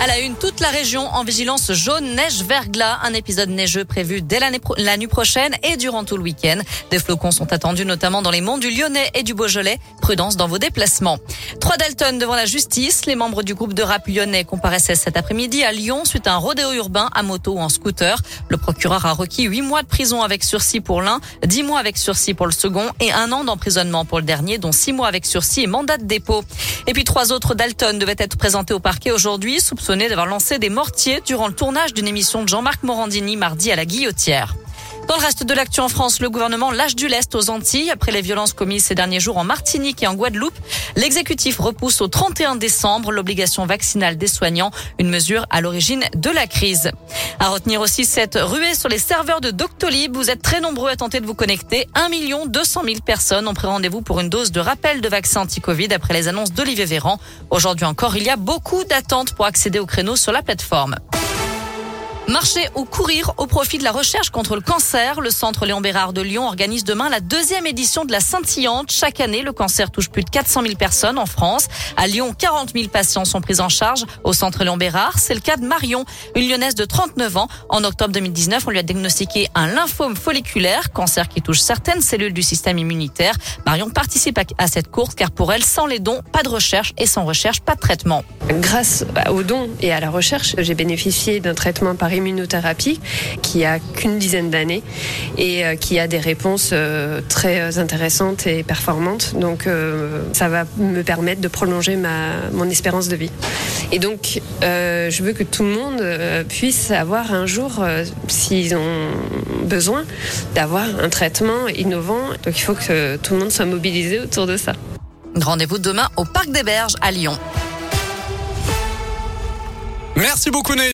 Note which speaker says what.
Speaker 1: À la une, toute la région en vigilance jaune, neige, verglas. Un épisode neigeux prévu dès la nuit prochaine et durant tout le week-end. Des flocons sont attendus notamment dans les monts du Lyonnais et du Beaujolais. Prudence dans vos déplacements. Trois Dalton devant la justice. Les membres du groupe de rap lyonnais comparaissaient cet après-midi à Lyon suite à un rodéo urbain à moto ou en scooter. Le procureur a requis huit mois de prison avec sursis pour l'un, dix mois avec sursis pour le second et un an d'emprisonnement pour le dernier, dont six mois avec sursis et mandat de dépôt. Et puis trois autres Dalton devaient être présentés au parquet aujourd'hui, d'avoir lancé des mortiers durant le tournage d'une émission de Jean-Marc Morandini mardi à la Guillotière. Dans le reste de l'actu en France, le gouvernement lâche du lest aux Antilles après les violences commises ces derniers jours en Martinique et en Guadeloupe. L'exécutif repousse au 31 décembre l'obligation vaccinale des soignants, une mesure à l'origine de la crise. À retenir aussi cette ruée sur les serveurs de Doctolib. Vous êtes très nombreux à tenter de vous connecter. 1 200 000 personnes ont pris rendez-vous pour une dose de rappel de vaccin anti-Covid après les annonces d'Olivier Véran. Aujourd'hui encore, il y a beaucoup d'attentes pour accéder au créneau sur la plateforme. Marcher ou courir au profit de la recherche contre le cancer. Le centre Léon Bérard de Lyon organise demain la deuxième édition de la scintillante. Chaque année, le cancer touche plus de 400 000 personnes en France. À Lyon, 40 000 patients sont pris en charge au centre Léon Bérard. C'est le cas de Marion, une lyonnaise de 39 ans. En octobre 2019, on lui a diagnostiqué un lymphome folliculaire, cancer qui touche certaines cellules du système immunitaire. Marion participe à cette course car pour elle, sans les dons, pas de recherche et sans recherche, pas de traitement.
Speaker 2: Grâce aux dons et à la recherche, j'ai bénéficié d'un traitement par immunothérapie qui a qu'une dizaine d'années et euh, qui a des réponses euh, très intéressantes et performantes. Donc euh, ça va me permettre de prolonger ma, mon espérance de vie. Et donc je veux que tout le monde puisse avoir un jour, s'ils ont besoin, d'avoir un traitement innovant. Donc il faut que tout le monde soit mobilisé autour de ça.
Speaker 1: Rendez-vous demain au Parc des Berges à Lyon.
Speaker 3: Merci beaucoup,